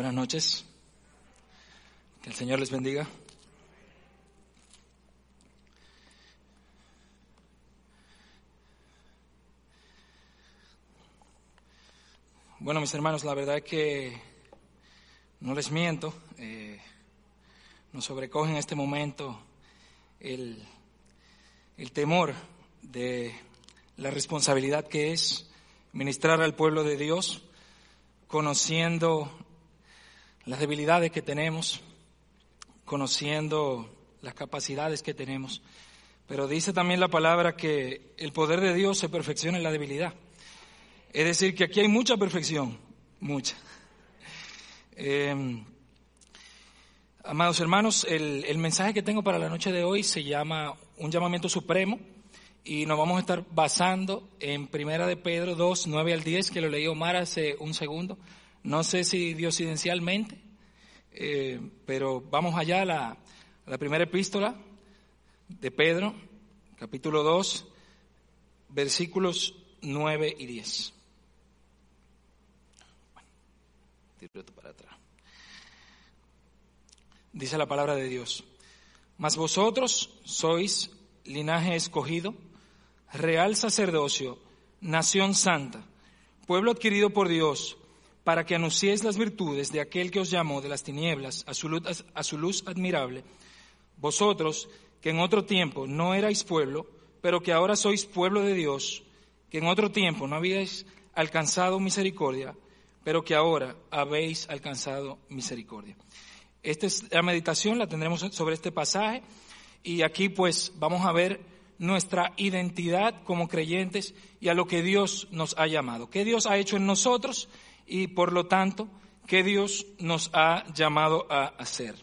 Buenas noches. Que el Señor les bendiga. Bueno, mis hermanos, la verdad es que no les miento, eh, nos sobrecoge en este momento el, el temor de la responsabilidad que es ministrar al pueblo de Dios, conociendo las debilidades que tenemos, conociendo las capacidades que tenemos. Pero dice también la palabra que el poder de Dios se perfecciona en la debilidad. Es decir, que aquí hay mucha perfección, mucha. Eh, amados hermanos, el, el, mensaje que tengo para la noche de hoy se llama Un llamamiento supremo y nos vamos a estar basando en Primera de Pedro 2, 9 al 10, que lo leí Omar hace un segundo. No sé si diosidencialmente, eh, pero vamos allá a la, a la primera epístola de Pedro, capítulo 2, versículos 9 y 10. para atrás. Dice la palabra de Dios. Mas vosotros sois linaje escogido, real sacerdocio, nación santa, pueblo adquirido por Dios, para que anunciéis las virtudes de aquel que os llamó de las tinieblas a su luz, admirable. Vosotros, que en otro tiempo no erais pueblo, pero que ahora sois pueblo de Dios, que en otro tiempo no habíais alcanzado misericordia, pero que ahora habéis alcanzado misericordia. Esta es la meditación, la tendremos sobre este pasaje y aquí pues vamos a ver nuestra identidad como creyentes y a lo que Dios nos ha llamado, qué Dios ha hecho en nosotros y por lo tanto qué Dios nos ha llamado a hacer.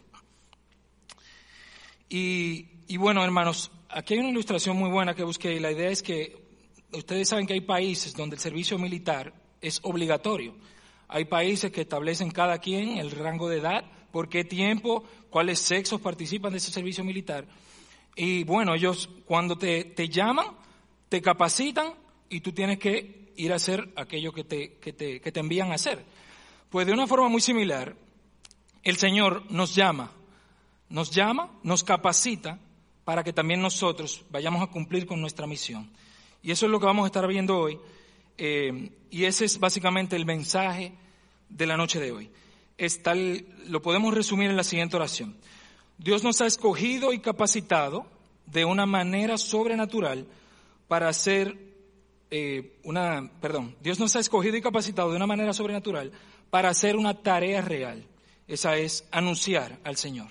Y, bueno, hermanos, aquí hay una ilustración muy buena que busqué y la idea es que ustedes saben que hay países donde el servicio militar es obligatorio. Hay países que establecen cada quien el rango de edad, por qué tiempo, cuáles sexos participan de ese servicio militar. Y bueno, ellos cuando te, te llaman, te capacitan y tú tienes que ir a hacer aquello que te, que, te, que te envían a hacer. Pues de una forma muy similar, el Señor nos llama, nos llama, nos capacita para que también nosotros vayamos a cumplir con nuestra misión. Y eso es lo que vamos a estar viendo hoy. Eh, y ese es básicamente el mensaje de la noche de hoy. Es tal, lo podemos resumir en la siguiente oración. Dios nos ha escogido y capacitado de una manera sobrenatural para hacer eh, una, perdón, Dios nos ha escogido y capacitado de una manera sobrenatural para hacer una tarea real. Esa es anunciar al Señor.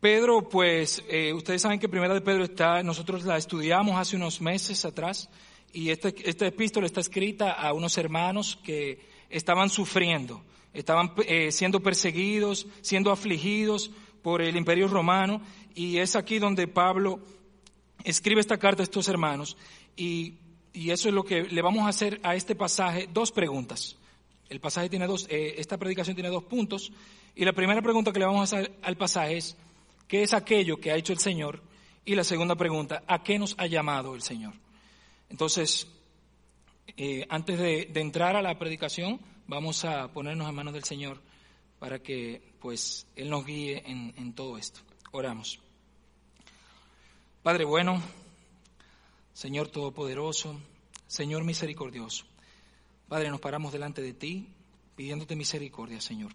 Pedro, pues, eh, ustedes saben que Primera de Pedro está, nosotros la estudiamos hace unos meses atrás, y este, esta epístola está escrita a unos hermanos que estaban sufriendo, estaban eh, siendo perseguidos, siendo afligidos por el imperio romano, y es aquí donde Pablo escribe esta carta a estos hermanos, y, y eso es lo que le vamos a hacer a este pasaje, dos preguntas. El pasaje tiene dos, eh, esta predicación tiene dos puntos, y la primera pregunta que le vamos a hacer al pasaje es, ¿qué es aquello que ha hecho el Señor? Y la segunda pregunta, ¿a qué nos ha llamado el Señor? Entonces, eh, antes de, de, entrar a la predicación, vamos a ponernos en manos del Señor para que pues Él nos guíe en, en todo esto. Oramos. Padre bueno, Señor Todopoderoso, Señor misericordioso, Padre, nos paramos delante de ti pidiéndote misericordia, Señor.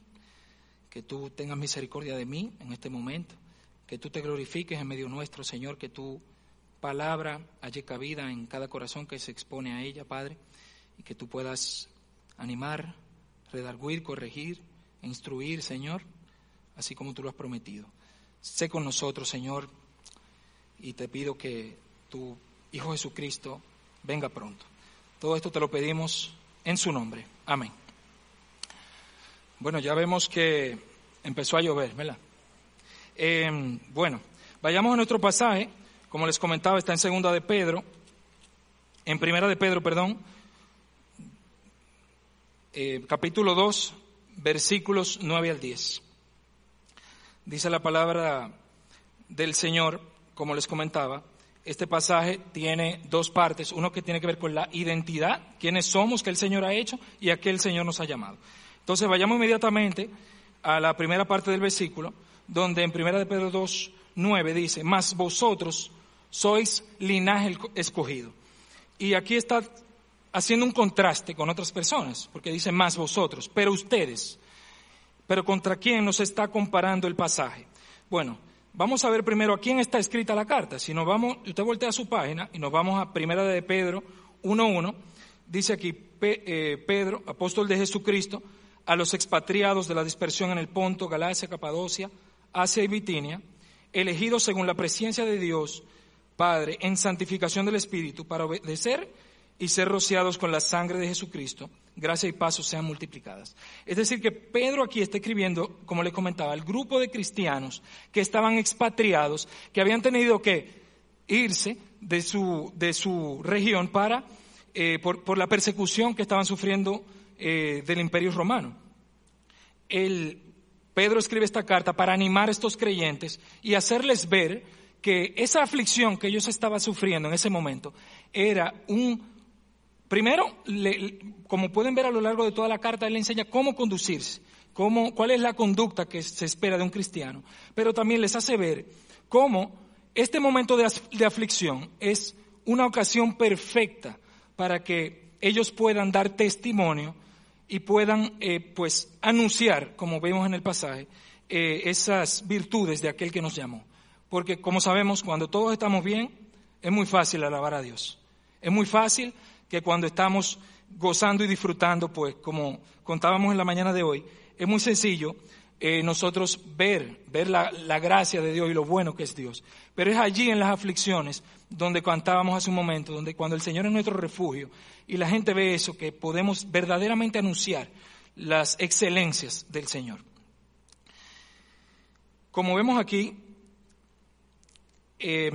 Que tú tengas misericordia de mí en este momento, que tú te glorifiques en medio nuestro, Señor, que tú palabra haya cabida en cada corazón que se expone a ella, Padre, y que tú puedas animar, redarguir, corregir, instruir, Señor, así como tú lo has prometido. Sé con nosotros, Señor, y te pido que tu Hijo Jesucristo venga pronto. Todo esto te lo pedimos en su nombre. Amén. Bueno, ya vemos que empezó a llover, ¿verdad? Eh, bueno, vayamos a nuestro pasaje como les comentaba, está en segunda de Pedro, en primera de Pedro, perdón, eh, capítulo 2, versículos 9 al 10. Dice la palabra del Señor, como les comentaba, este pasaje tiene dos partes, uno que tiene que ver con la identidad, quiénes somos que el Señor ha hecho y a qué el Señor nos ha llamado. Entonces vayamos inmediatamente a la primera parte del versículo, donde en primera Pedro 2, 9 dice, mas vosotros sois linaje escogido. Y aquí está haciendo un contraste con otras personas, porque dice más vosotros, pero ustedes. Pero contra quién nos está comparando el pasaje. Bueno, vamos a ver primero a quién está escrita la carta. Si nos vamos, usted voltea a su página y nos vamos a primera de Pedro 1.1, dice aquí eh, Pedro, apóstol de Jesucristo, a los expatriados de la dispersión en el Ponto, Galacia, Capadocia, Asia y Bitinia, elegidos según la presencia de Dios, Padre, en santificación del Espíritu, para obedecer y ser rociados con la sangre de Jesucristo, gracia y paso sean multiplicadas. Es decir, que Pedro aquí está escribiendo, como le comentaba, al grupo de cristianos que estaban expatriados, que habían tenido que irse de su, de su región para, eh, por, la persecución que estaban sufriendo eh, del imperio romano. El, Pedro escribe esta carta para animar a estos creyentes y hacerles ver que esa aflicción que ellos estaban sufriendo en ese momento era un Primero, como pueden ver a lo largo de toda la carta, él le enseña cómo conducirse, cómo, cuál es la conducta que se espera de un cristiano, pero también les hace ver cómo este momento de, aflicción es una ocasión perfecta para que ellos puedan dar testimonio y puedan eh, pues anunciar, como vemos en el pasaje, eh, esas virtudes de aquel que nos llamó. Porque como sabemos, cuando todos estamos bien, es muy fácil alabar a Dios. Es muy fácil que cuando estamos gozando y disfrutando, pues como contábamos en la mañana de hoy, es muy sencillo eh, nosotros ver, ver la, gracia de Dios y lo bueno que es Dios. Pero es allí en las aflicciones donde cantábamos hace un momento, donde cuando el Señor es nuestro refugio y la gente ve eso, que podemos verdaderamente anunciar las excelencias del Señor. Como vemos aquí, eh,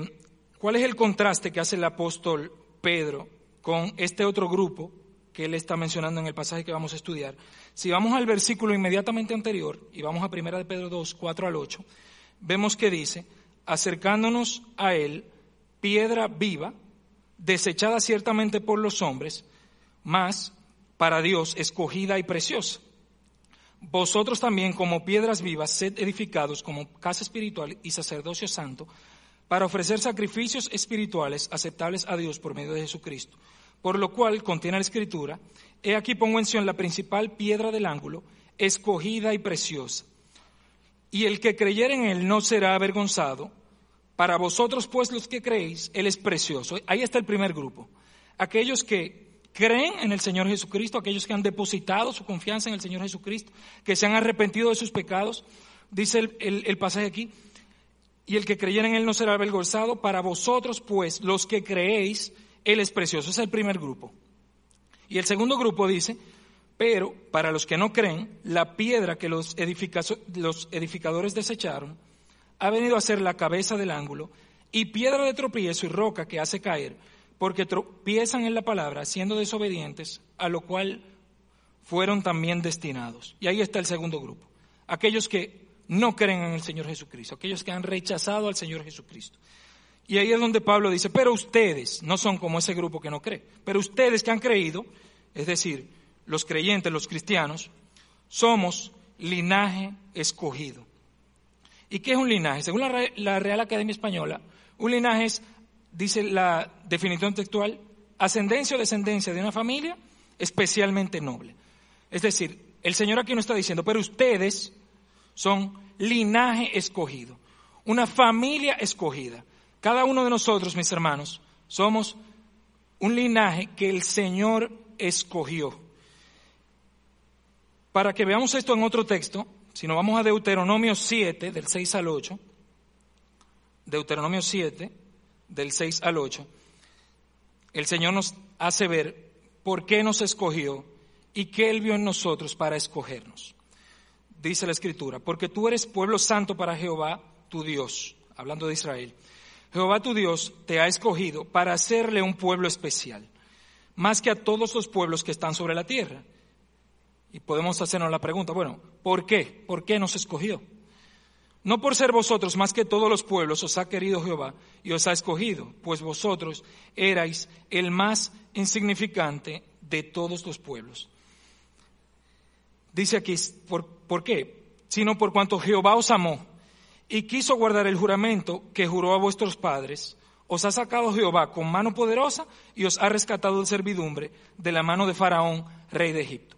¿cuál es el contraste que hace el apóstol Pedro con este otro grupo que él está mencionando en el pasaje que vamos a estudiar. Si vamos al versículo inmediatamente anterior y vamos a 1 de Pedro 2, 4 al 8, vemos que dice, acercándonos a él, piedra viva, desechada ciertamente por los hombres, mas para Dios escogida y preciosa. Vosotros también como piedras vivas, sed edificados como casa espiritual y sacerdocio santo, para ofrecer sacrificios espirituales aceptables a Dios por medio de Jesucristo. Por lo cual, contiene la Escritura, he aquí pongo en Sion la principal piedra del ángulo, escogida y preciosa. Y el que creyere en él no será avergonzado. Para vosotros, pues, los que creéis, él es precioso. Ahí está el primer grupo. Aquellos que creen en el Señor Jesucristo, aquellos que han depositado su confianza en el Señor Jesucristo, que se han arrepentido de sus pecados, dice el, el pasaje aquí, y el que creyera en él no será avergonzado. Para vosotros, pues, los que creéis, él es precioso. Es el primer grupo. Y el segundo grupo dice, pero para los que no creen, la piedra que los, los edificadores desecharon ha venido a ser la cabeza del ángulo y piedra de tropiezo y roca que hace caer, porque tropiezan en la palabra, siendo desobedientes, a lo cual fueron también destinados. Y ahí está el segundo grupo. Aquellos que no creen en el Señor Jesucristo, aquellos que han rechazado al Señor Jesucristo. Y ahí es donde Pablo dice, pero ustedes no son como ese grupo que no cree, pero ustedes que han creído, es decir, los creyentes, los cristianos, somos linaje escogido. ¿Y qué es un linaje? Según la, Real Academia Española, un linaje es, dice la definición textual, ascendencia o descendencia de una familia especialmente noble. Es decir, el Señor aquí no está diciendo, pero ustedes son linaje escogido, una familia escogida. Cada uno de nosotros, mis hermanos, somos un linaje que el Señor escogió. Para que veamos esto en otro texto, si nos vamos a Deuteronomio 7, del 6 al 8, Deuteronomio 7, del 6 al 8, el Señor nos hace ver por qué nos escogió y qué Él vio en nosotros para escogernos. Dice la Escritura, porque tú eres pueblo santo para Jehová, tu Dios, hablando de Israel. Jehová tu Dios te ha escogido para hacerle un pueblo especial, más que a todos los pueblos que están sobre la tierra. Y podemos hacernos la pregunta, bueno, ¿por qué? ¿Por qué nos escogió? No por ser vosotros más que todos los pueblos os ha querido Jehová y os ha escogido, pues vosotros erais el más insignificante de todos los pueblos. Dice aquí, ¿por, ¿por qué? Sino por cuanto Jehová os amó y quiso guardar el juramento que juró a vuestros padres, os ha sacado Jehová con mano poderosa y os ha rescatado de servidumbre de la mano de Faraón, rey de Egipto.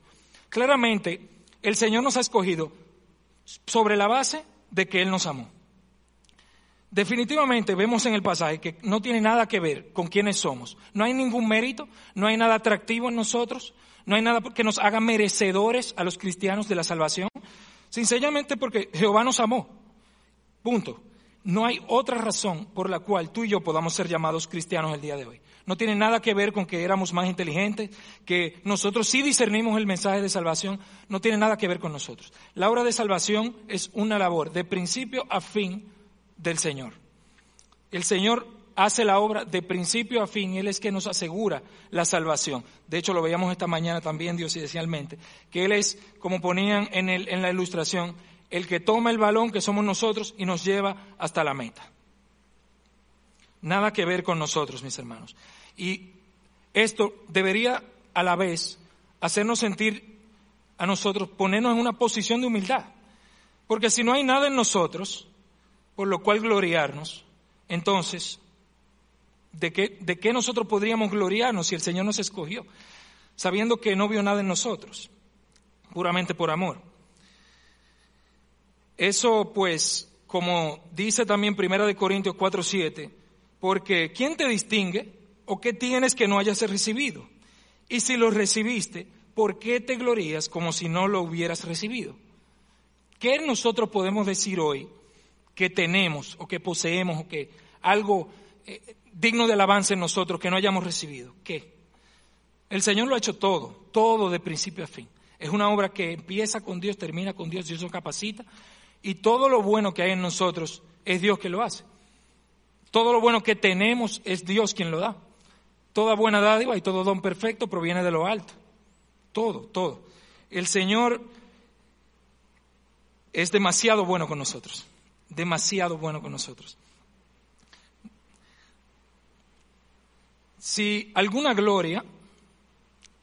Claramente, el Señor nos ha escogido sobre la base de que Él nos amó. Definitivamente vemos en el pasaje que no tiene nada que ver con quiénes somos. No hay ningún mérito, no hay nada atractivo en nosotros, no hay nada que nos haga merecedores a los cristianos de la salvación. Sencillamente porque Jehová nos amó. Punto. No hay otra razón por la cual tú y yo podamos ser llamados cristianos el día de hoy. No tiene nada que ver con que éramos más inteligentes, que nosotros sí discernimos el mensaje de salvación. No tiene nada que ver con nosotros. La obra de salvación es una labor de principio a fin del Señor. El Señor hace la obra de principio a fin, Él es que nos asegura la salvación. De hecho, lo veíamos esta mañana también diosidencialmente, que Él es, como ponían en, el, en la ilustración, el que toma el balón que somos nosotros y nos lleva hasta la meta. Nada que ver con nosotros, mis hermanos. Y esto debería a la vez hacernos sentir a nosotros, ponernos en una posición de humildad. Porque si no hay nada en nosotros, por lo cual gloriarnos, entonces, ¿de qué, ¿de nosotros podríamos gloriarnos si el Señor nos escogió? Sabiendo que no vio nada en nosotros, puramente por amor. Eso pues, como dice también Primera de Corintios 4:7, porque ¿quién te distingue o qué tienes que no hayas recibido? Y si lo recibiste, ¿por qué te glorías como si no lo hubieras recibido? ¿Qué nosotros podemos decir hoy que tenemos o que poseemos o que algo eh, digno de alabanza en nosotros que no hayamos recibido. ¿Qué? El Señor lo ha hecho todo, todo de principio a fin. Es una obra que empieza con Dios, termina con Dios, Dios lo capacita y todo lo bueno que hay en nosotros es Dios que lo hace. Todo lo bueno que tenemos es Dios quien lo da. Toda buena dádiva y todo don perfecto proviene de lo alto. Todo, todo. El Señor es demasiado bueno con nosotros demasiado bueno con nosotros. Si alguna gloria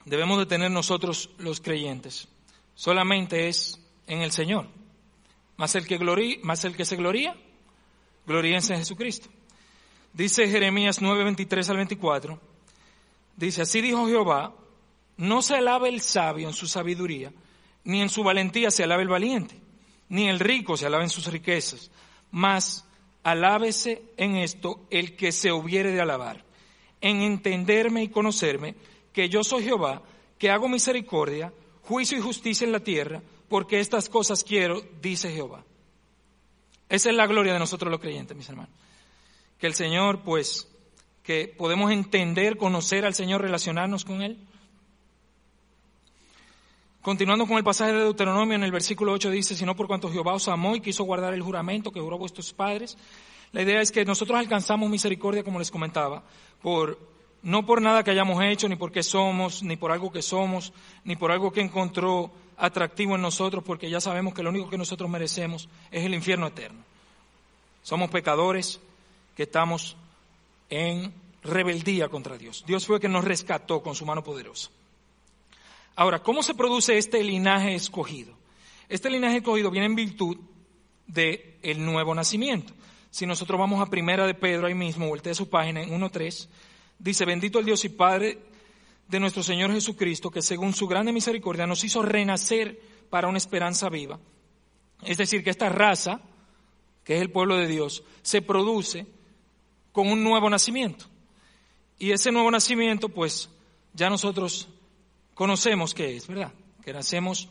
debemos de tener nosotros los creyentes, solamente es en el Señor. Más el que, glorí, más el que se gloría, gloríense en Jesucristo. Dice Jeremías 9, 23 al 24, dice, así dijo Jehová, no se alabe el sabio en su sabiduría, ni en su valentía se alabe el valiente ni el rico se alabe en sus riquezas, mas alábese en esto el que se hubiere de alabar, en entenderme y conocerme que yo soy Jehová, que hago misericordia, juicio y justicia en la tierra, porque estas cosas quiero, dice Jehová. Esa es la gloria de nosotros los creyentes, mis hermanos. Que el Señor, pues, que podemos entender, conocer al Señor, relacionarnos con Él, Continuando con el pasaje de Deuteronomio, en el versículo 8 dice, sino por cuanto Jehová os amó y quiso guardar el juramento que juró vuestros padres. La idea es que nosotros alcanzamos misericordia, como les comentaba, por, no por nada que hayamos hecho, ni porque somos, ni por algo que somos, ni por algo que encontró atractivo en nosotros, porque ya sabemos que lo único que nosotros merecemos es el infierno eterno. Somos pecadores que estamos en rebeldía contra Dios. Dios fue quien nos rescató con su mano poderosa. Ahora, ¿cómo se produce este linaje escogido? Este linaje escogido viene en virtud del el nuevo nacimiento. Si nosotros vamos a Primera de Pedro ahí mismo, voltea su página en 1.3, dice, bendito el Dios y Padre de nuestro Señor Jesucristo, que según su grande misericordia nos hizo renacer para una esperanza viva. Es decir, que esta raza, que es el pueblo de Dios, se produce con un nuevo nacimiento. Y ese nuevo nacimiento, pues, ya nosotros conocemos que es, ¿verdad? Que nacemos,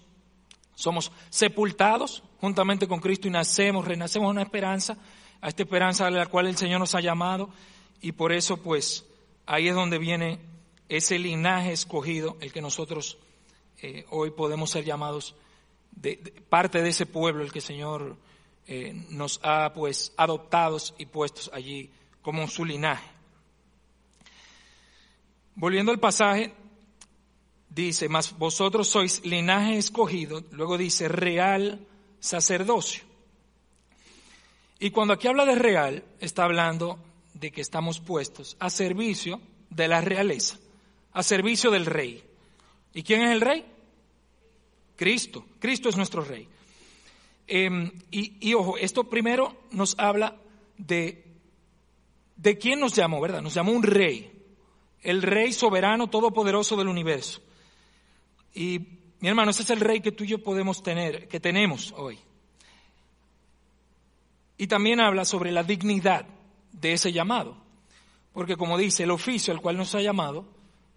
somos sepultados juntamente con Cristo y nacemos, renacemos una esperanza, a esta esperanza a la cual el Señor nos ha llamado y por eso pues ahí es donde viene ese linaje escogido, el que nosotros eh, hoy podemos ser llamados de, parte de ese pueblo, el que el Señor eh, nos ha pues adoptados y puestos allí como su linaje. Volviendo al pasaje, dice, mas vosotros sois linaje escogido, luego dice real sacerdocio. Y cuando aquí habla de real, está hablando de que estamos puestos a servicio de la realeza, a servicio del rey. ¿Y quién es el rey? Cristo. Cristo es nuestro rey. Em, y, ojo, esto primero nos habla de, de quién nos llamó, ¿verdad? Nos llamó un rey, el rey soberano, todopoderoso del universo. Y mi hermano, ese es el rey que tú y yo podemos tener, que tenemos hoy. Y también habla sobre la dignidad de ese llamado. Porque como dice, el oficio al cual nos ha llamado,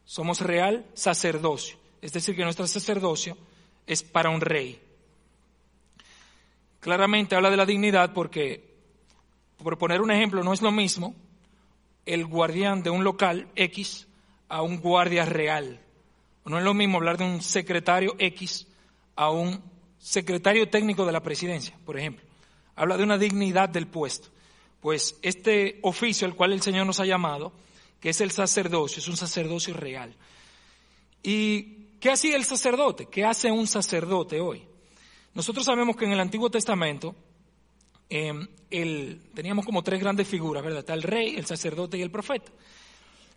somos real sacerdocio. Es decir, que nuestro sacerdocio es para un rey. Claramente habla de la dignidad porque, por poner un ejemplo, no es lo mismo el guardián de un local X a un guardia real. No es lo mismo hablar de un secretario X a un secretario técnico de la presidencia, por ejemplo habla de una dignidad del puesto. Pues este oficio al cual el Señor nos ha llamado, que es el sacerdocio, es un sacerdocio real. ¿Y qué hacía el sacerdote? ¿Qué hace un sacerdote hoy? Nosotros sabemos que en el Antiguo Testamento em, teníamos como tres grandes figuras, ¿verdad? Está el rey, el sacerdote y el profeta.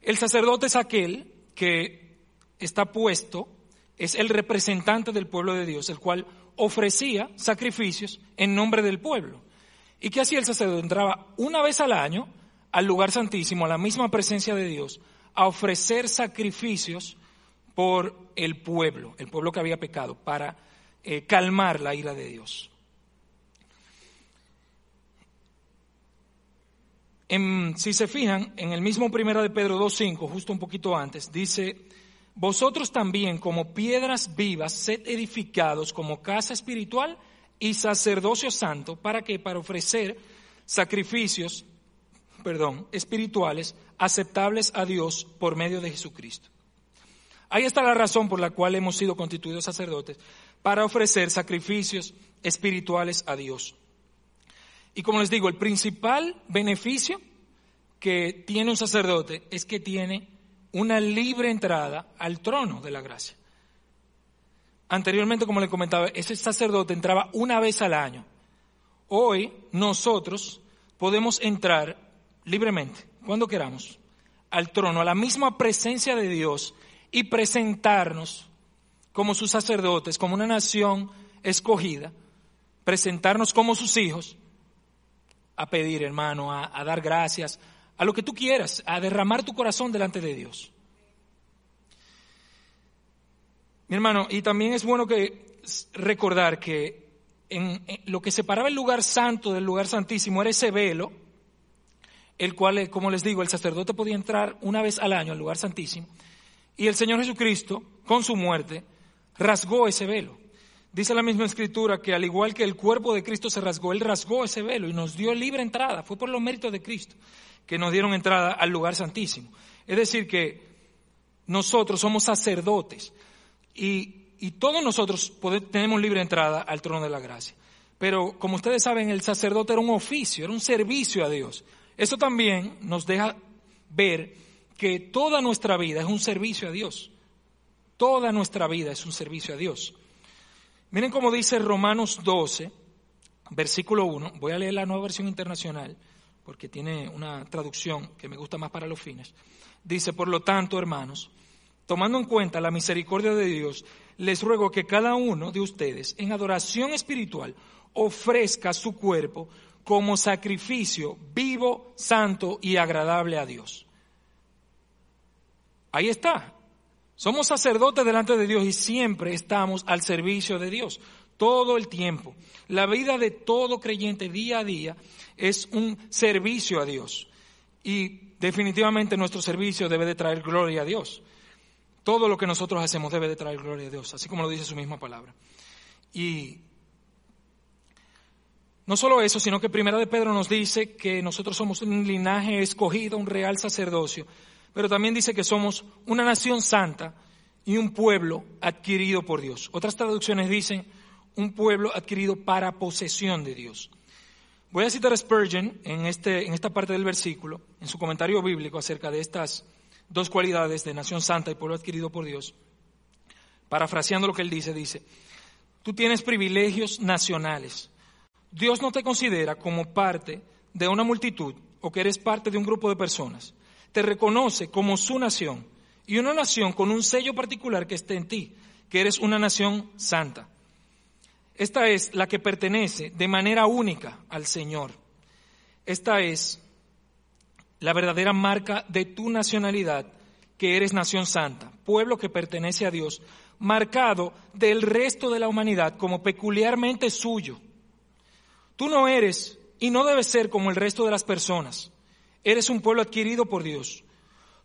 El sacerdote es aquel que está puesto, es el representante del pueblo de Dios, el cual ofrecía sacrificios en nombre del pueblo. ¿Y qué hacía el sacerdote? Entraba una vez al año al lugar santísimo, a la misma presencia de Dios, a ofrecer sacrificios por el pueblo, el pueblo que había pecado, para eh, calmar la ira de Dios. si se fijan, en el mismo primera de Pedro 2.5, justo un poquito antes, dice, vosotros también como piedras vivas sed edificados como casa espiritual y sacerdocio santo para que para ofrecer sacrificios, perdón, espirituales aceptables a Dios por medio de Jesucristo. Ahí está la razón por la cual hemos sido constituidos sacerdotes para ofrecer sacrificios espirituales a Dios. Y como les digo, el principal beneficio que tiene un sacerdote es que tiene una libre entrada al trono de la gracia. Anteriormente, como le comentaba, ese sacerdote entraba una vez al año. Hoy nosotros podemos entrar libremente, cuando queramos, al trono, a la misma presencia de Dios y presentarnos como sus sacerdotes, como una nación escogida, presentarnos como sus hijos, a pedir, hermano, a, a dar gracias, a lo que tú quieras, a derramar tu corazón delante de Dios. Mi hermano, y también es bueno que recordar que en, lo que separaba el lugar santo del lugar santísimo era ese velo, el cual, eh, como les digo, el sacerdote podía entrar una vez al año al lugar santísimo, y el Señor Jesucristo, con su muerte, rasgó ese velo. Dice la misma escritura que al igual que el cuerpo de Cristo se rasgó, Él rasgó ese velo y nos dio libre entrada. Fue por los méritos de Cristo que nos dieron entrada al lugar santísimo. Es decir, que nosotros somos sacerdotes y, todos nosotros tenemos libre entrada al trono de la gracia. Pero como ustedes saben, el sacerdote era un oficio, era un servicio a Dios. Eso también nos deja ver que toda nuestra vida es un servicio a Dios. Toda nuestra vida es un servicio a Dios. Miren cómo dice Romanos 12, versículo 1. Voy a leer la nueva versión internacional porque tiene una traducción que me gusta más para los fines. Dice, por lo tanto, hermanos, tomando en cuenta la misericordia de Dios, les ruego que cada uno de ustedes en adoración espiritual ofrezca su cuerpo como sacrificio vivo, santo y agradable a Dios. Ahí está. Somos sacerdotes delante de Dios y siempre estamos al servicio de Dios, todo el tiempo. La vida de todo creyente día a día es un servicio a Dios. Y definitivamente nuestro servicio debe de traer gloria a Dios. Todo lo que nosotros hacemos debe de traer gloria a Dios, así como lo dice su misma palabra. Y no solo eso, sino que Primera de Pedro nos dice que nosotros somos un linaje escogido, un real sacerdocio, pero también dice que somos una nación santa y un pueblo adquirido por Dios. Otras traducciones dicen un pueblo adquirido para posesión de Dios. Voy a citar a Spurgeon en, este, en esta parte del versículo, en su comentario bíblico acerca de estas dos cualidades de nación santa y pueblo adquirido por Dios. Parafraseando lo que él dice, dice, tú tienes privilegios nacionales. Dios no te considera como parte de una multitud o que eres parte de un grupo de personas. Te reconoce como su nación y una nación con un sello particular que esté en ti, que eres una nación santa. Esta es la que pertenece de manera única al Señor. Esta es la verdadera marca de tu nacionalidad, que eres nación santa, pueblo que pertenece a Dios, marcado del resto de la humanidad como peculiarmente suyo. Tú no eres y no debes ser como el resto de las personas. Eres un pueblo adquirido por Dios.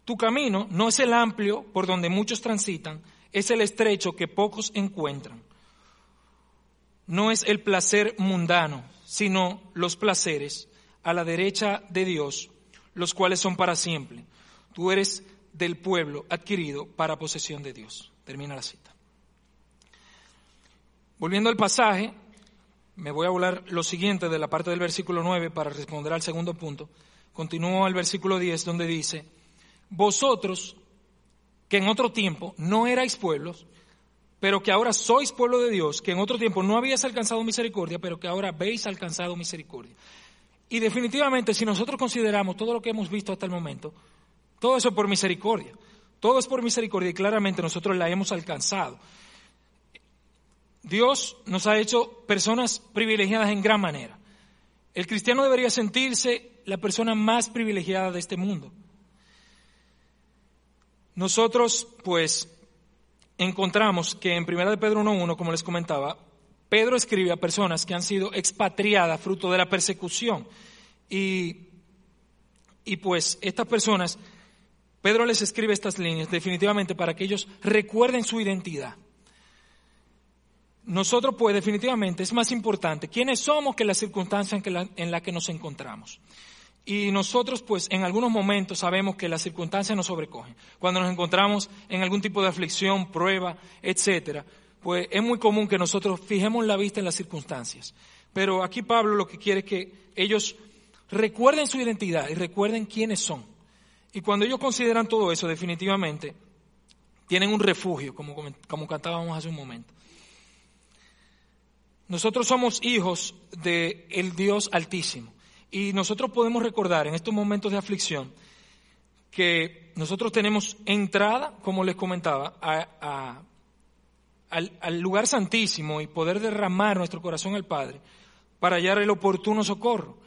Tu camino no es el amplio por donde muchos transitan, es el estrecho que pocos encuentran. No es el placer mundano, sino los placeres a la derecha de Dios, los cuales son para siempre. Tú eres del pueblo adquirido para posesión de Dios. Termina la cita. Volviendo al pasaje, me voy a hablar lo siguiente de la parte del versículo 9 para responder al segundo punto. Continúo al versículo 10 donde dice, vosotros que en otro tiempo no erais pueblos, pero que ahora sois pueblo de Dios, que en otro tiempo no habíais alcanzado misericordia, pero que ahora habéis alcanzado misericordia. Y definitivamente, si nosotros consideramos todo lo que hemos visto hasta el momento, todo eso por misericordia. Todo es por misericordia y claramente nosotros la hemos alcanzado. Dios nos ha hecho personas privilegiadas en gran manera. El cristiano debería sentirse la persona más privilegiada de este mundo. Nosotros, pues, encontramos que en 1 de Pedro 1.1, como les comentaba, Pedro escribe a personas que han sido expatriadas fruto de la persecución. Y, y pues estas personas, Pedro les escribe estas líneas definitivamente para que ellos recuerden su identidad. Nosotros, pues, definitivamente es más importante quiénes somos que la circunstancia en, la, en la que nos encontramos. Y nosotros, pues, en algunos momentos sabemos que las circunstancias nos sobrecogen. Cuando nos encontramos en algún tipo de aflicción, prueba, etcétera, pues es muy común que nosotros fijemos la vista en las circunstancias. Pero aquí Pablo lo que quiere es que ellos recuerden su identidad y recuerden quiénes son. Y cuando ellos consideran todo eso, definitivamente, tienen un refugio, como, como cantábamos hace un momento. Nosotros somos hijos del el Dios Altísimo. Y nosotros podemos recordar en estos momentos de aflicción que nosotros tenemos entrada, como les comentaba, al, al lugar santísimo y poder derramar nuestro corazón al Padre para hallar el oportuno socorro.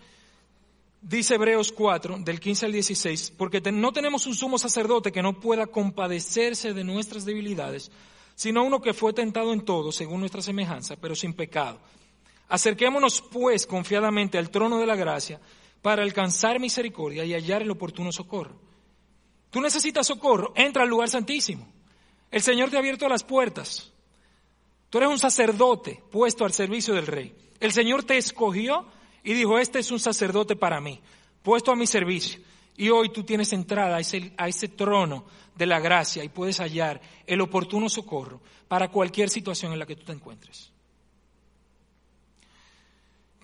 Dice Hebreos 4, del 15 al 16, porque no tenemos un sumo sacerdote que no pueda compadecerse de nuestras debilidades, sino uno que fue tentado en todo, según nuestra semejanza, pero sin pecado. Acerquémonos pues confiadamente al trono de la gracia para alcanzar misericordia y hallar el oportuno socorro. Tú necesitas socorro, entra al lugar santísimo. El Señor te ha abierto las puertas. Tú eres un sacerdote puesto al servicio del rey. El Señor te escogió y dijo, este es un sacerdote para mí, puesto a mi servicio. Y hoy tú tienes entrada a ese, a ese trono de la gracia y puedes hallar el oportuno socorro para cualquier situación en la que tú te encuentres.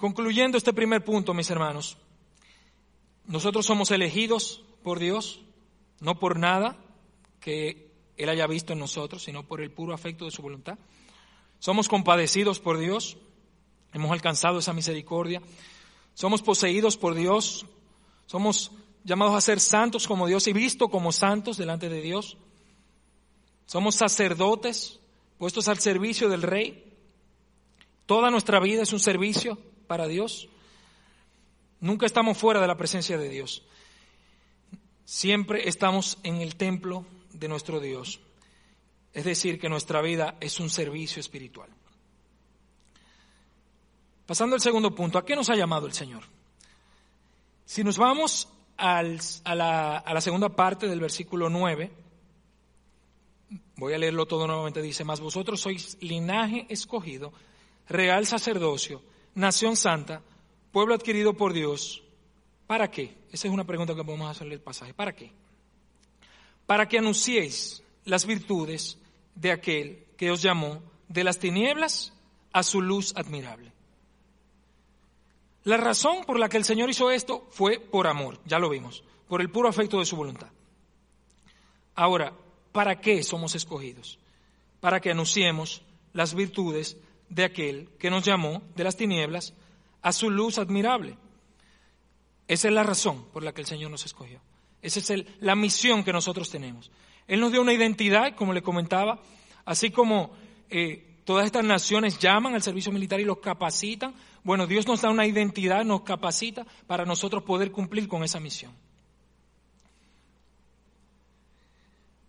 Concluyendo este primer punto, mis hermanos, nosotros somos elegidos por Dios, no por nada que Él haya visto en nosotros, sino por el puro afecto de su voluntad. Somos compadecidos por Dios, hemos alcanzado esa misericordia. Somos poseídos por Dios, somos llamados a ser santos como Dios y vistos como santos delante de Dios. Somos sacerdotes puestos al servicio del Rey. Toda nuestra vida es un servicio para Dios. Nunca estamos fuera de la presencia de Dios. Siempre estamos en el templo de nuestro Dios. Es decir, que nuestra vida es un servicio espiritual. Pasando al segundo punto, ¿a qué nos ha llamado el Señor? Si nos vamos a, la, a la segunda parte del versículo 9, voy a leerlo todo nuevamente, dice, mas vosotros sois linaje escogido, real sacerdocio, nación santa, pueblo adquirido por Dios, ¿para qué? Esa es una pregunta que podemos hacerle el pasaje. ¿Para qué? Para que anunciéis las virtudes de aquel que os llamó de las tinieblas a su luz admirable. La razón por la que el Señor hizo esto fue por amor, ya lo vimos, por el puro afecto de su voluntad. Ahora, ¿para qué somos escogidos? Para que anunciemos las virtudes de aquel que nos llamó de las tinieblas a su luz admirable. Esa es la razón por la que el Señor nos escogió. Esa es la misión que nosotros tenemos. Él nos dio una identidad, como le comentaba, así como eh, todas estas naciones llaman al servicio militar y los capacitan. Bueno, Dios nos da una identidad, nos capacita para nosotros poder cumplir con esa misión.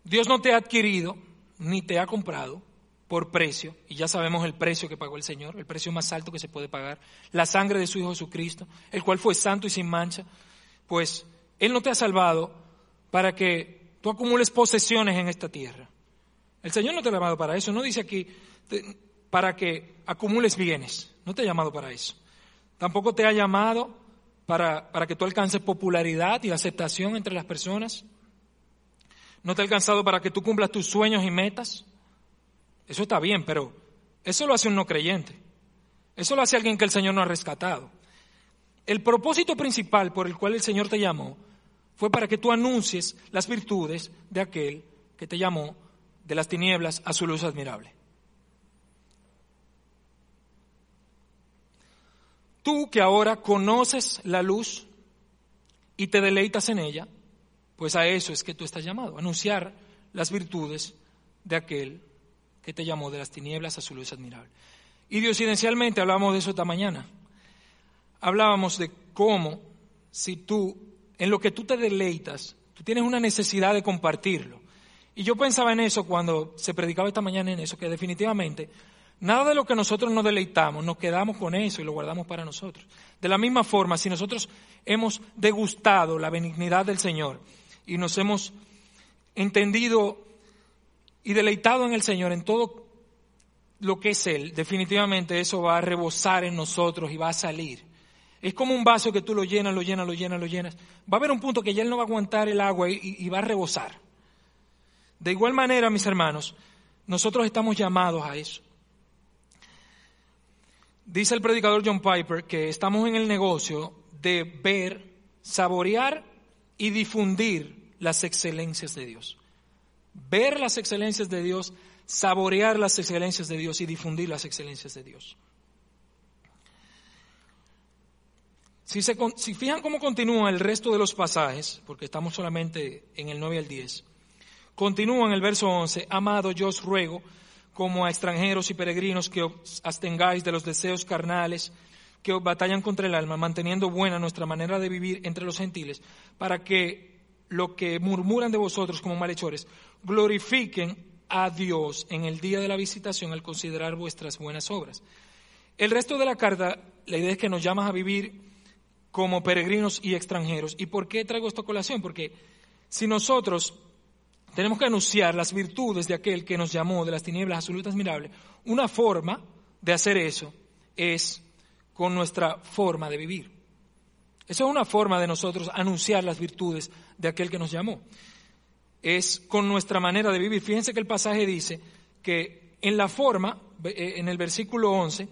Dios no te ha adquirido ni te ha comprado por precio, y ya sabemos el precio que pagó el Señor, el precio más alto que se puede pagar, la sangre de su Hijo Jesucristo, el cual fue santo y sin mancha, pues Él no te ha salvado para que tú acumules posesiones en esta tierra. El Señor no te ha llamado para eso, no dice aquí para que acumules bienes, no te ha llamado para eso. Tampoco te ha llamado para, para que tú alcances popularidad y aceptación entre las personas. No te ha alcanzado para que tú cumplas tus sueños y metas. Eso está bien, pero eso lo hace un no creyente. Eso lo hace alguien que el Señor no ha rescatado. El propósito principal por el cual el Señor te llamó fue para que tú anuncies las virtudes de aquel que te llamó de las tinieblas a su luz admirable. Tú que ahora conoces la luz y te deleitas en ella, pues a eso es que tú estás llamado, anunciar las virtudes de aquel que te llamó de las tinieblas a su luz admirable. Y diosidencialmente hablábamos de eso esta mañana. Hablábamos de cómo si tú, en lo que tú te deleitas, tú tienes una necesidad de compartirlo. Y yo pensaba en eso cuando se predicaba esta mañana en eso, que definitivamente nada de lo que nosotros nos deleitamos, nos quedamos con eso y lo guardamos para nosotros. De la misma forma, si nosotros hemos degustado la benignidad del Señor y nos hemos entendido y deleitado en el Señor, en todo lo que es Él, definitivamente eso va a rebosar en nosotros y va a salir. Es como un vaso que tú lo llenas, lo llenas, lo llenas, lo llenas. Va a haber un punto que ya Él no va a aguantar el agua y, va a rebosar. De igual manera, mis hermanos, nosotros estamos llamados a eso. Dice el predicador John Piper que estamos en el negocio de ver, saborear y difundir las excelencias de Dios ver las excelencias de Dios, saborear las excelencias de Dios y difundir las excelencias de Dios. Si, se, si fijan cómo continúa el resto de los pasajes, porque estamos solamente en el 9 al 10, continúa en el verso 11, amado, yo os ruego, como a extranjeros y peregrinos, que os abstengáis de los deseos carnales que batallan contra el alma, manteniendo buena nuestra manera de vivir entre los gentiles, para que lo que murmuran de vosotros como malhechores glorifiquen a Dios en el día de la visitación al considerar vuestras buenas obras. El resto de la carta, la idea es que nos llamas a vivir como peregrinos y extranjeros. ¿Y por qué traigo esta colación? Porque si nosotros tenemos que anunciar las virtudes de aquel que nos llamó de las tinieblas absolutas admirable, una forma de hacer eso es con nuestra forma de vivir. Esa es una forma de nosotros anunciar las virtudes de aquel que nos llamó es con nuestra manera de vivir. Fíjense que el pasaje dice que en la forma, eh, en el versículo 11,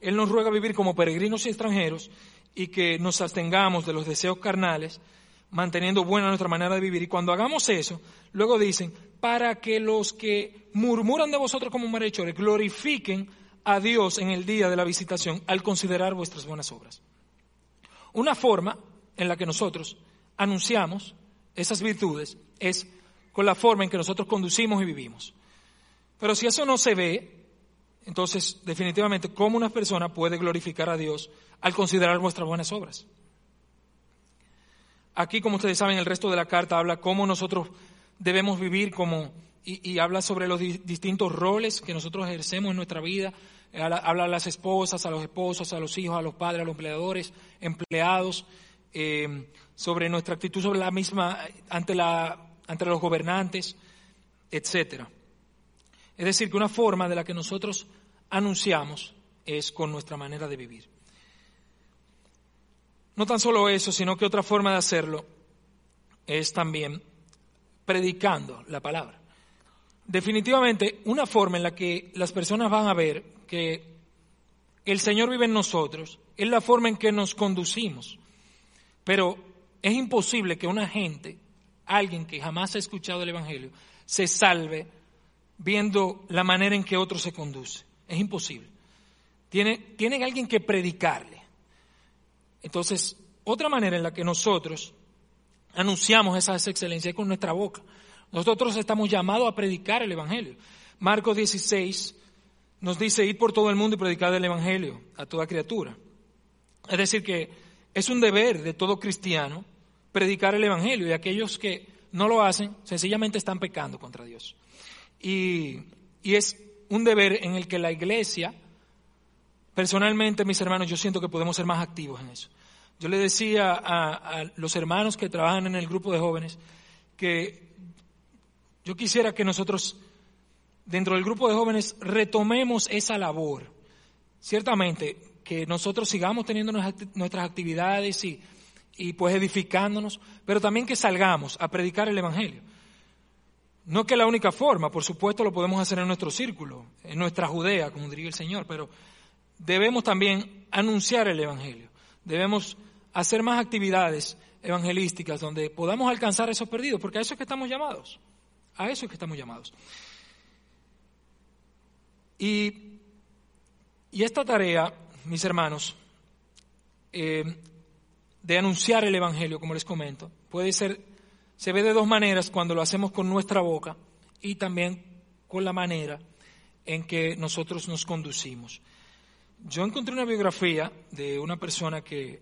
Él nos ruega vivir como peregrinos y extranjeros y que nos abstengamos de los deseos carnales, manteniendo buena nuestra manera de vivir. Y cuando hagamos eso, luego dicen, para que los que murmuran de vosotros como malhechores glorifiquen a Dios en el día de la visitación al considerar vuestras buenas obras. Una forma en la que nosotros anunciamos esas virtudes es con la forma en que nosotros conducimos y vivimos. Pero si eso no se ve, entonces definitivamente, ¿cómo una persona puede glorificar a Dios al considerar nuestras buenas obras? Aquí, como ustedes saben, el resto de la carta habla cómo nosotros debemos vivir como, y, habla sobre los distintos roles que nosotros ejercemos en nuestra vida. Habla, a las esposas, a los esposos, a los hijos, a los padres, a los empleadores, empleados, eh, sobre nuestra actitud sobre la misma, ante la entre los gobernantes, etcétera. Es decir, que una forma de la que nosotros anunciamos es con nuestra manera de vivir. No tan solo eso, sino que otra forma de hacerlo es también predicando la palabra. Definitivamente, una forma en la que las personas van a ver que el Señor vive en nosotros es la forma en que nos conducimos. Pero es imposible que una gente alguien que jamás ha escuchado el Evangelio se salve viendo la manera en que otro se conduce. Es imposible. Tiene, tiene alguien que predicarle. Entonces, otra manera en la que nosotros anunciamos esas excelencias es con nuestra boca. Nosotros estamos llamados a predicar el Evangelio. Marcos 16, nos dice ir por todo el mundo y predicar el Evangelio a toda criatura. Es decir, que es un deber de todo cristiano predicar el Evangelio y aquellos que no lo hacen sencillamente están pecando contra Dios. Y, es un deber en el que la iglesia, personalmente mis hermanos, yo siento que podemos ser más activos en eso. Yo le decía a, a los hermanos que trabajan en el grupo de jóvenes que yo quisiera que nosotros dentro del grupo de jóvenes retomemos esa labor. Ciertamente, que nosotros sigamos teniendo nuestras actividades y, y pues edificándonos, pero también que salgamos a predicar el Evangelio. No que la única forma, por supuesto lo podemos hacer en nuestro círculo, en nuestra Judea, como diría el Señor, pero debemos también anunciar el Evangelio. Debemos hacer más actividades evangelísticas donde podamos alcanzar esos perdidos, porque a eso es que estamos llamados. A eso es que estamos llamados. Y, esta tarea, mis hermanos, eh, de anunciar el Evangelio, como les comento, puede ser, se ve de dos maneras cuando lo hacemos con nuestra boca y también con la manera en que nosotros nos conducimos. Yo encontré una biografía de una persona que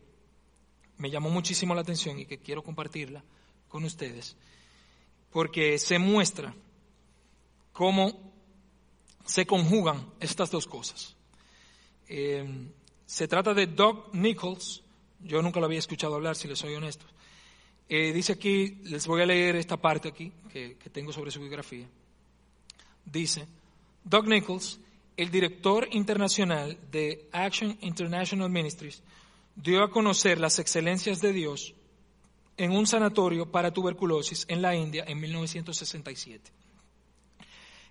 me llamó muchísimo la atención y que quiero compartirla con ustedes, porque se muestra cómo se conjugan estas dos cosas. Eh, se trata de Doug Nichols, yo nunca lo había escuchado hablar, si les soy honesto. Eh, dice aquí, les voy a leer esta parte aquí que, que tengo sobre su biografía. Dice, Doug Nichols, el director internacional de Action International Ministries, dio a conocer las excelencias de Dios en un sanatorio para tuberculosis en la India en 1967.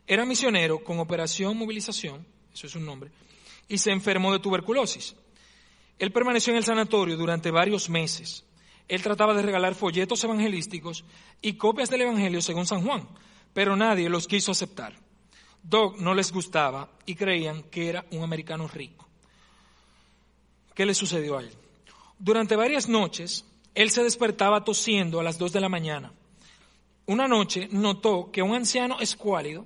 Era misionero con Operación Movilización, eso es un nombre, y se enfermó de tuberculosis. Él permaneció en el sanatorio durante varios meses. Él trataba de regalar folletos evangelísticos y copias del Evangelio según San Juan, pero nadie los quiso aceptar. Doug no les gustaba y creían que era un americano rico. ¿Qué le sucedió a él? Durante varias noches, él se despertaba tosiendo a las dos de la mañana. Una noche notó que un anciano escuálido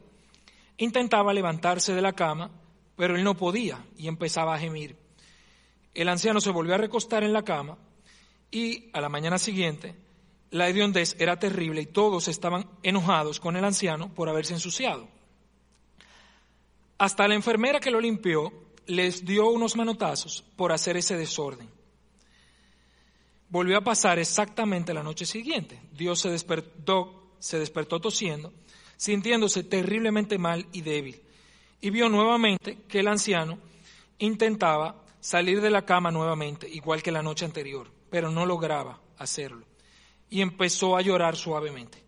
Intentaba levantarse de la cama, pero él no podía y empezaba a gemir. El anciano se volvió a recostar en la cama y a la mañana siguiente la hediondez era terrible y todos estaban enojados con el anciano por haberse ensuciado. Hasta la enfermera que lo limpió les dio unos manotazos por hacer ese desorden. Volvió a pasar exactamente la noche siguiente. Dios se despertó, se despertó tosiendo sintiéndose terriblemente mal y débil, y vio nuevamente que el anciano intentaba salir de la cama nuevamente, igual que la noche anterior, pero no lograba hacerlo, y empezó a llorar suavemente.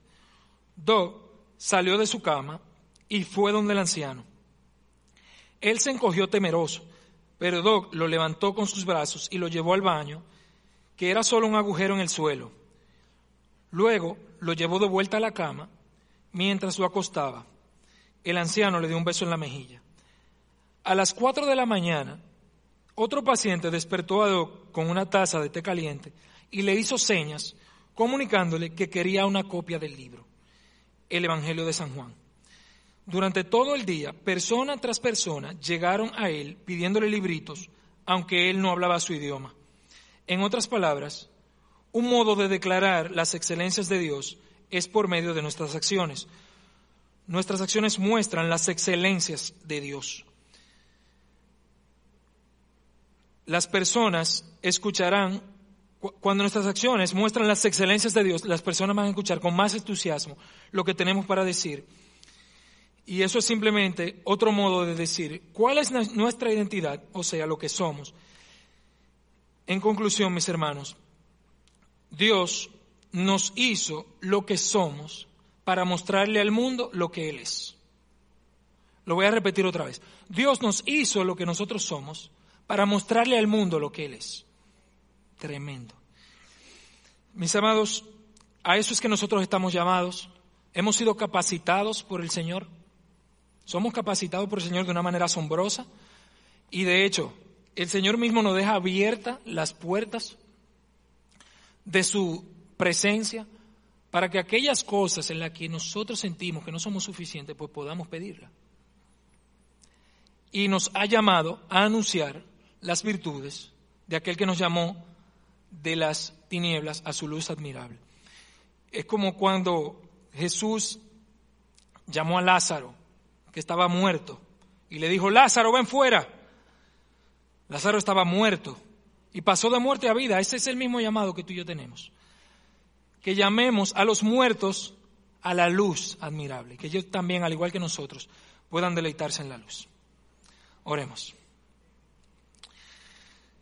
Doug salió de su cama y fue donde el anciano. Él se encogió temeroso, pero Doug lo levantó con sus brazos y lo llevó al baño, que era solo un agujero en el suelo. Luego lo llevó de vuelta a la cama mientras lo acostaba. El anciano le dio un beso en la mejilla. A las cuatro de la mañana, otro paciente despertó a Doc con una taza de té caliente y le hizo señas comunicándole que quería una copia del libro, el Evangelio de San Juan. Durante todo el día, persona tras persona llegaron a él pidiéndole libritos, aunque él no hablaba su idioma. En otras palabras, un modo de declarar las excelencias de Dios es por medio de nuestras acciones. Nuestras acciones muestran las excelencias de Dios. Las personas escucharán, cuando nuestras acciones muestran las excelencias de Dios, las personas van a escuchar con más entusiasmo lo que tenemos para decir. Y eso es simplemente otro modo de decir cuál es nuestra identidad, o sea, lo que somos. En conclusión, mis hermanos, Dios nos hizo lo que somos para mostrarle al mundo lo que Él es. Lo voy a repetir otra vez. Dios nos hizo lo que nosotros somos para mostrarle al mundo lo que Él es. Tremendo. Mis amados, a eso es que nosotros estamos llamados. Hemos sido capacitados por el Señor. Somos capacitados por el Señor de una manera asombrosa. Y de hecho, el Señor mismo nos deja abiertas las puertas de su presencia para que aquellas cosas en las que nosotros sentimos que no somos suficientes, pues podamos pedirla. y nos ha llamado a anunciar las virtudes de aquel que nos llamó de las tinieblas a su luz admirable. Es como cuando Jesús llamó a Lázaro, que estaba muerto, y le dijo, Lázaro, ven fuera. Lázaro estaba muerto y pasó de muerte a vida. Ese es el mismo llamado que tú y yo tenemos. Que llamemos a los muertos a la luz admirable, que ellos también, al igual que nosotros, puedan deleitarse en la luz. Oremos.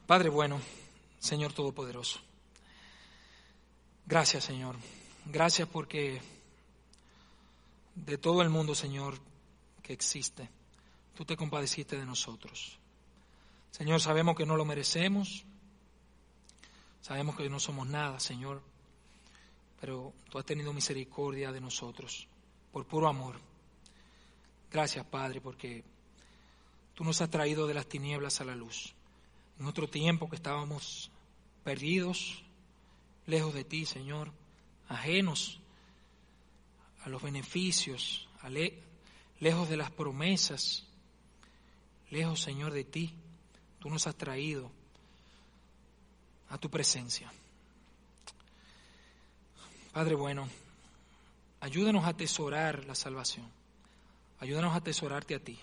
Padre bueno, Señor Todopoderoso, gracias Señor, gracias porque de todo el mundo, Señor, que existe, tú te compadeciste de nosotros. Señor, sabemos que no lo merecemos, sabemos que no somos nada, Señor, pero tú has tenido misericordia de nosotros por puro amor. Gracias, Padre, porque tú nos has traído de las tinieblas a la luz. En otro tiempo que estábamos perdidos, lejos de ti, Señor, ajenos a los beneficios, lejos de las promesas, lejos, Señor, de ti, tú nos has traído a tu presencia. Padre bueno, ayúdanos a atesorar la salvación, ayúdanos a atesorarte a ti,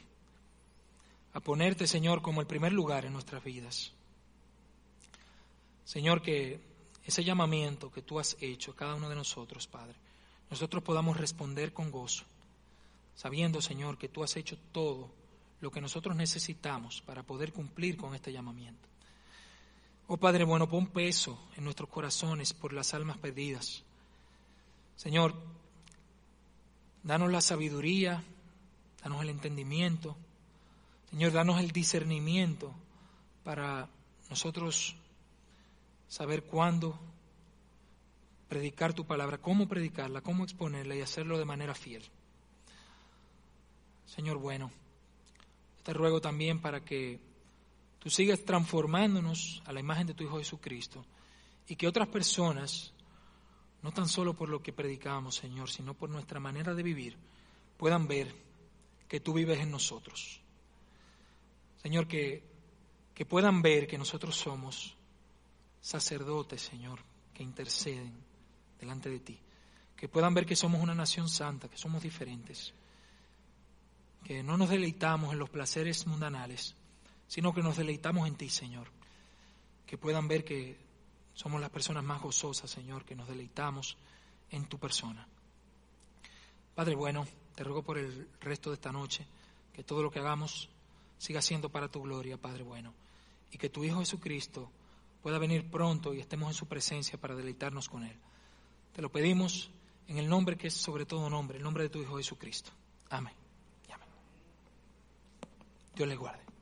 a ponerte, Señor, como el primer lugar en nuestras vidas. Señor, que ese llamamiento que tú has hecho a cada uno de nosotros, Padre, nosotros podamos responder con gozo, sabiendo, Señor, que tú has hecho todo lo que nosotros necesitamos para poder cumplir con este llamamiento. Oh Padre bueno, pon peso en nuestros corazones por las almas perdidas. Señor, danos la sabiduría, danos el entendimiento, Señor, danos el discernimiento para nosotros saber cuándo predicar tu palabra, cómo predicarla, cómo exponerla y hacerlo de manera fiel. Señor bueno, te ruego también para que tú sigas transformándonos a la imagen de tu Hijo Jesucristo y que otras personas, no tan solo por lo que predicamos, Señor, sino por nuestra manera de vivir, puedan ver que tú vives en nosotros. Señor, que, que puedan ver que nosotros somos sacerdotes, Señor, que interceden delante de ti. Que puedan ver que somos una nación santa, que somos diferentes. Que no nos deleitamos en los placeres mundanales, sino que nos deleitamos en ti, Señor. Que puedan ver que somos las personas más gozosas, Señor, que nos deleitamos en tu persona. Padre bueno, te ruego por el resto de esta noche que todo lo que hagamos siga siendo para tu gloria, Padre bueno, y que tu Hijo Jesucristo pueda venir pronto y estemos en su presencia para deleitarnos con Él. Te lo pedimos en el nombre que es sobre todo nombre, el nombre de tu Hijo Jesucristo. Amén. Amén. Dios le guarde.